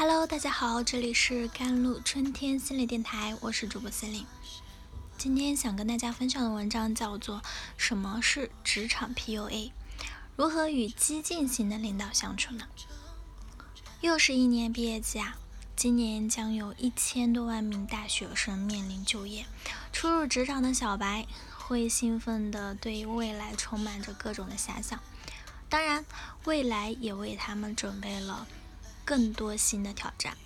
Hello，大家好，这里是甘露春天心理电台，我是主播心灵。今天想跟大家分享的文章叫做《什么是职场 PUA？如何与激进型的领导相处呢？》又是一年毕业季啊，今年将有一千多万名大学生面临就业，初入职场的小白会兴奋的对未来充满着各种的遐想，当然，未来也为他们准备了。更多新的挑战，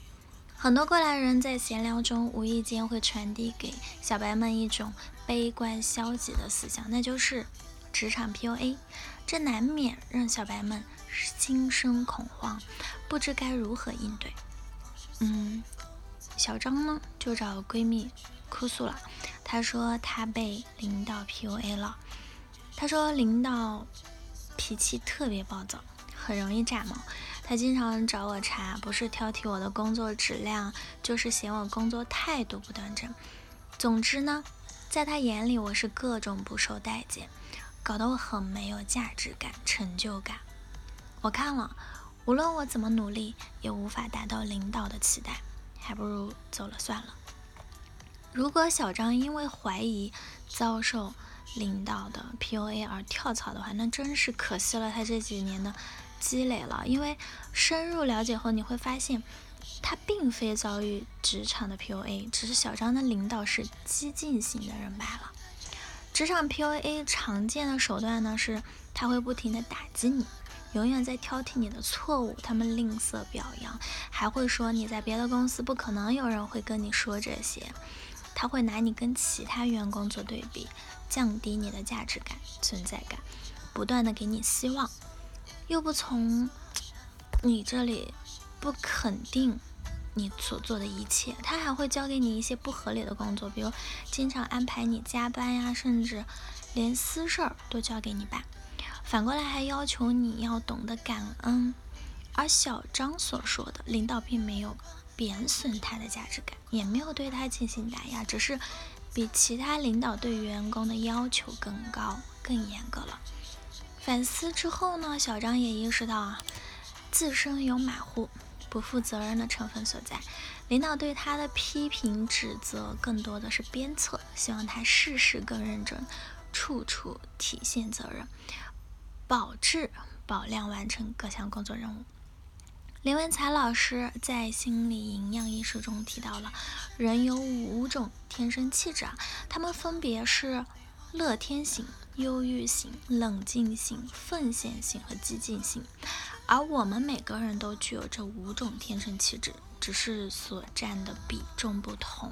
很多过来人在闲聊中无意间会传递给小白们一种悲观消极的思想，那就是职场 PUA，这难免让小白们心生恐慌，不知该如何应对。嗯，小张呢就找闺蜜哭诉了，她说她被领导 PUA 了，她说领导脾气特别暴躁，很容易炸毛。他经常找我茬，不是挑剔我的工作质量，就是嫌我工作态度不端正。总之呢，在他眼里我是各种不受待见，搞得我很没有价值感、成就感。我看了，无论我怎么努力，也无法达到领导的期待，还不如走了算了。如果小张因为怀疑遭受领导的 PUA 而跳槽的话，那真是可惜了他这几年的。积累了，因为深入了解后，你会发现他并非遭遇职场的 PUA，只是小张的领导是激进型的人罢了。职场 PUA 常见的手段呢，是他会不停的打击你，永远在挑剔你的错误，他们吝啬表扬，还会说你在别的公司不可能有人会跟你说这些，他会拿你跟其他员工做对比，降低你的价值感、存在感，不断的给你希望。又不从你这里不肯定你所做的一切，他还会交给你一些不合理的工作，比如经常安排你加班呀，甚至连私事儿都交给你办。反过来还要求你要懂得感恩。而小张所说的领导并没有贬损他的价值感，也没有对他进行打压，只是比其他领导对员工的要求更高、更严格了。反思之后呢，小张也意识到啊，自身有马虎、不负责任的成分所在。领导对他的批评指责，更多的是鞭策，希望他事事更认真，处处体现责任，保质保量完成各项工作任务。林文才老师在《心理营养》一书中提到了，人有五种天生气质啊，他们分别是乐天型。忧郁型、冷静型、奉献型和激进型，而我们每个人都具有这五种天生气质，只是所占的比重不同。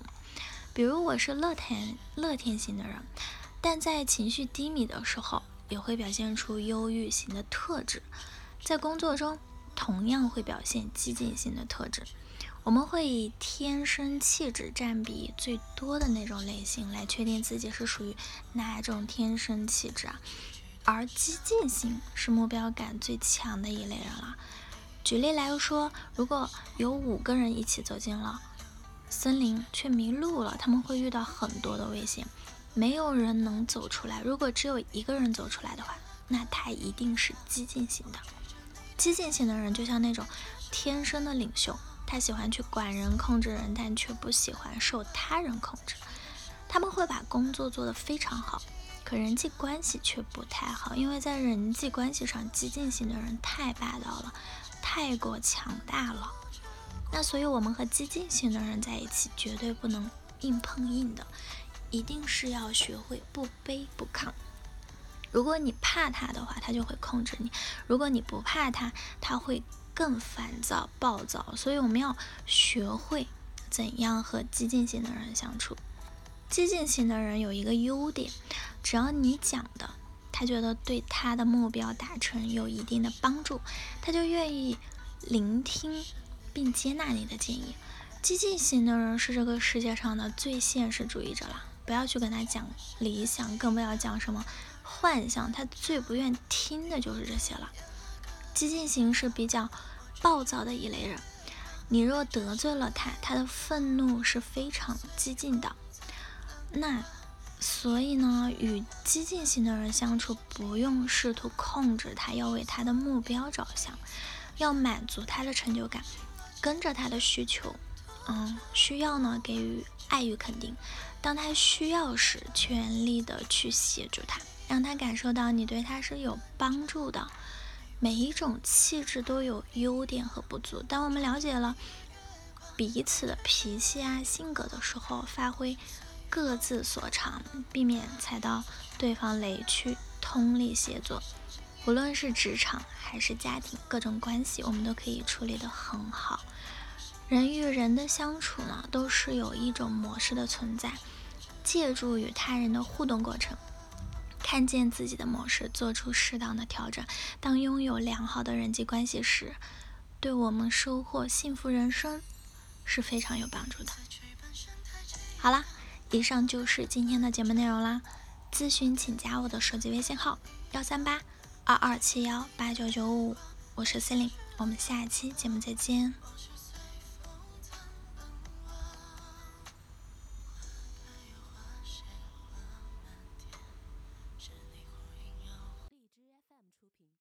比如我是乐天乐天型的人，但在情绪低迷的时候，也会表现出忧郁型的特质；在工作中，同样会表现激进型的特质。我们会以天生气质占比最多的那种类型来确定自己是属于哪种天生气质啊，而激进型是目标感最强的一类人了。举例来说，如果有五个人一起走进了森林却迷路了，他们会遇到很多的危险，没有人能走出来。如果只有一个人走出来的话，那他一定是激进型的。激进型的人就像那种天生的领袖。他喜欢去管人、控制人，但却不喜欢受他人控制。他们会把工作做得非常好，可人际关系却不太好，因为在人际关系上，激进型的人太霸道了，太过强大了。那所以，我们和激进型的人在一起，绝对不能硬碰硬的，一定是要学会不卑不亢。如果你怕他的话，他就会控制你；如果你不怕他，他会。更烦躁、暴躁，所以我们要学会怎样和激进型的人相处。激进型的人有一个优点，只要你讲的，他觉得对他的目标达成有一定的帮助，他就愿意聆听并接纳你的建议。激进型的人是这个世界上的最现实主义者了，不要去跟他讲理想，更不要讲什么幻想，他最不愿听的就是这些了。激进型是比较暴躁的一类人，你若得罪了他，他的愤怒是非常激进的。那所以呢，与激进型的人相处，不用试图控制他，要为他的目标着想，要满足他的成就感，跟着他的需求，嗯，需要呢给予爱与肯定。当他需要时，全力的去协助他，让他感受到你对他是有帮助的。每一种气质都有优点和不足。当我们了解了彼此的脾气啊、性格的时候，发挥各自所长，避免踩到对方雷区，通力协作。无论是职场还是家庭，各种关系我们都可以处理得很好。人与人的相处呢，都是有一种模式的存在，借助与他人的互动过程。看见自己的模式，做出适当的调整。当拥有良好的人际关系时，对我们收获幸福人生是非常有帮助的。好啦，以上就是今天的节目内容啦。咨询请加我的手机微信号：幺三八二二七幺八九九五，我是 C 琳，我们下期节目再见。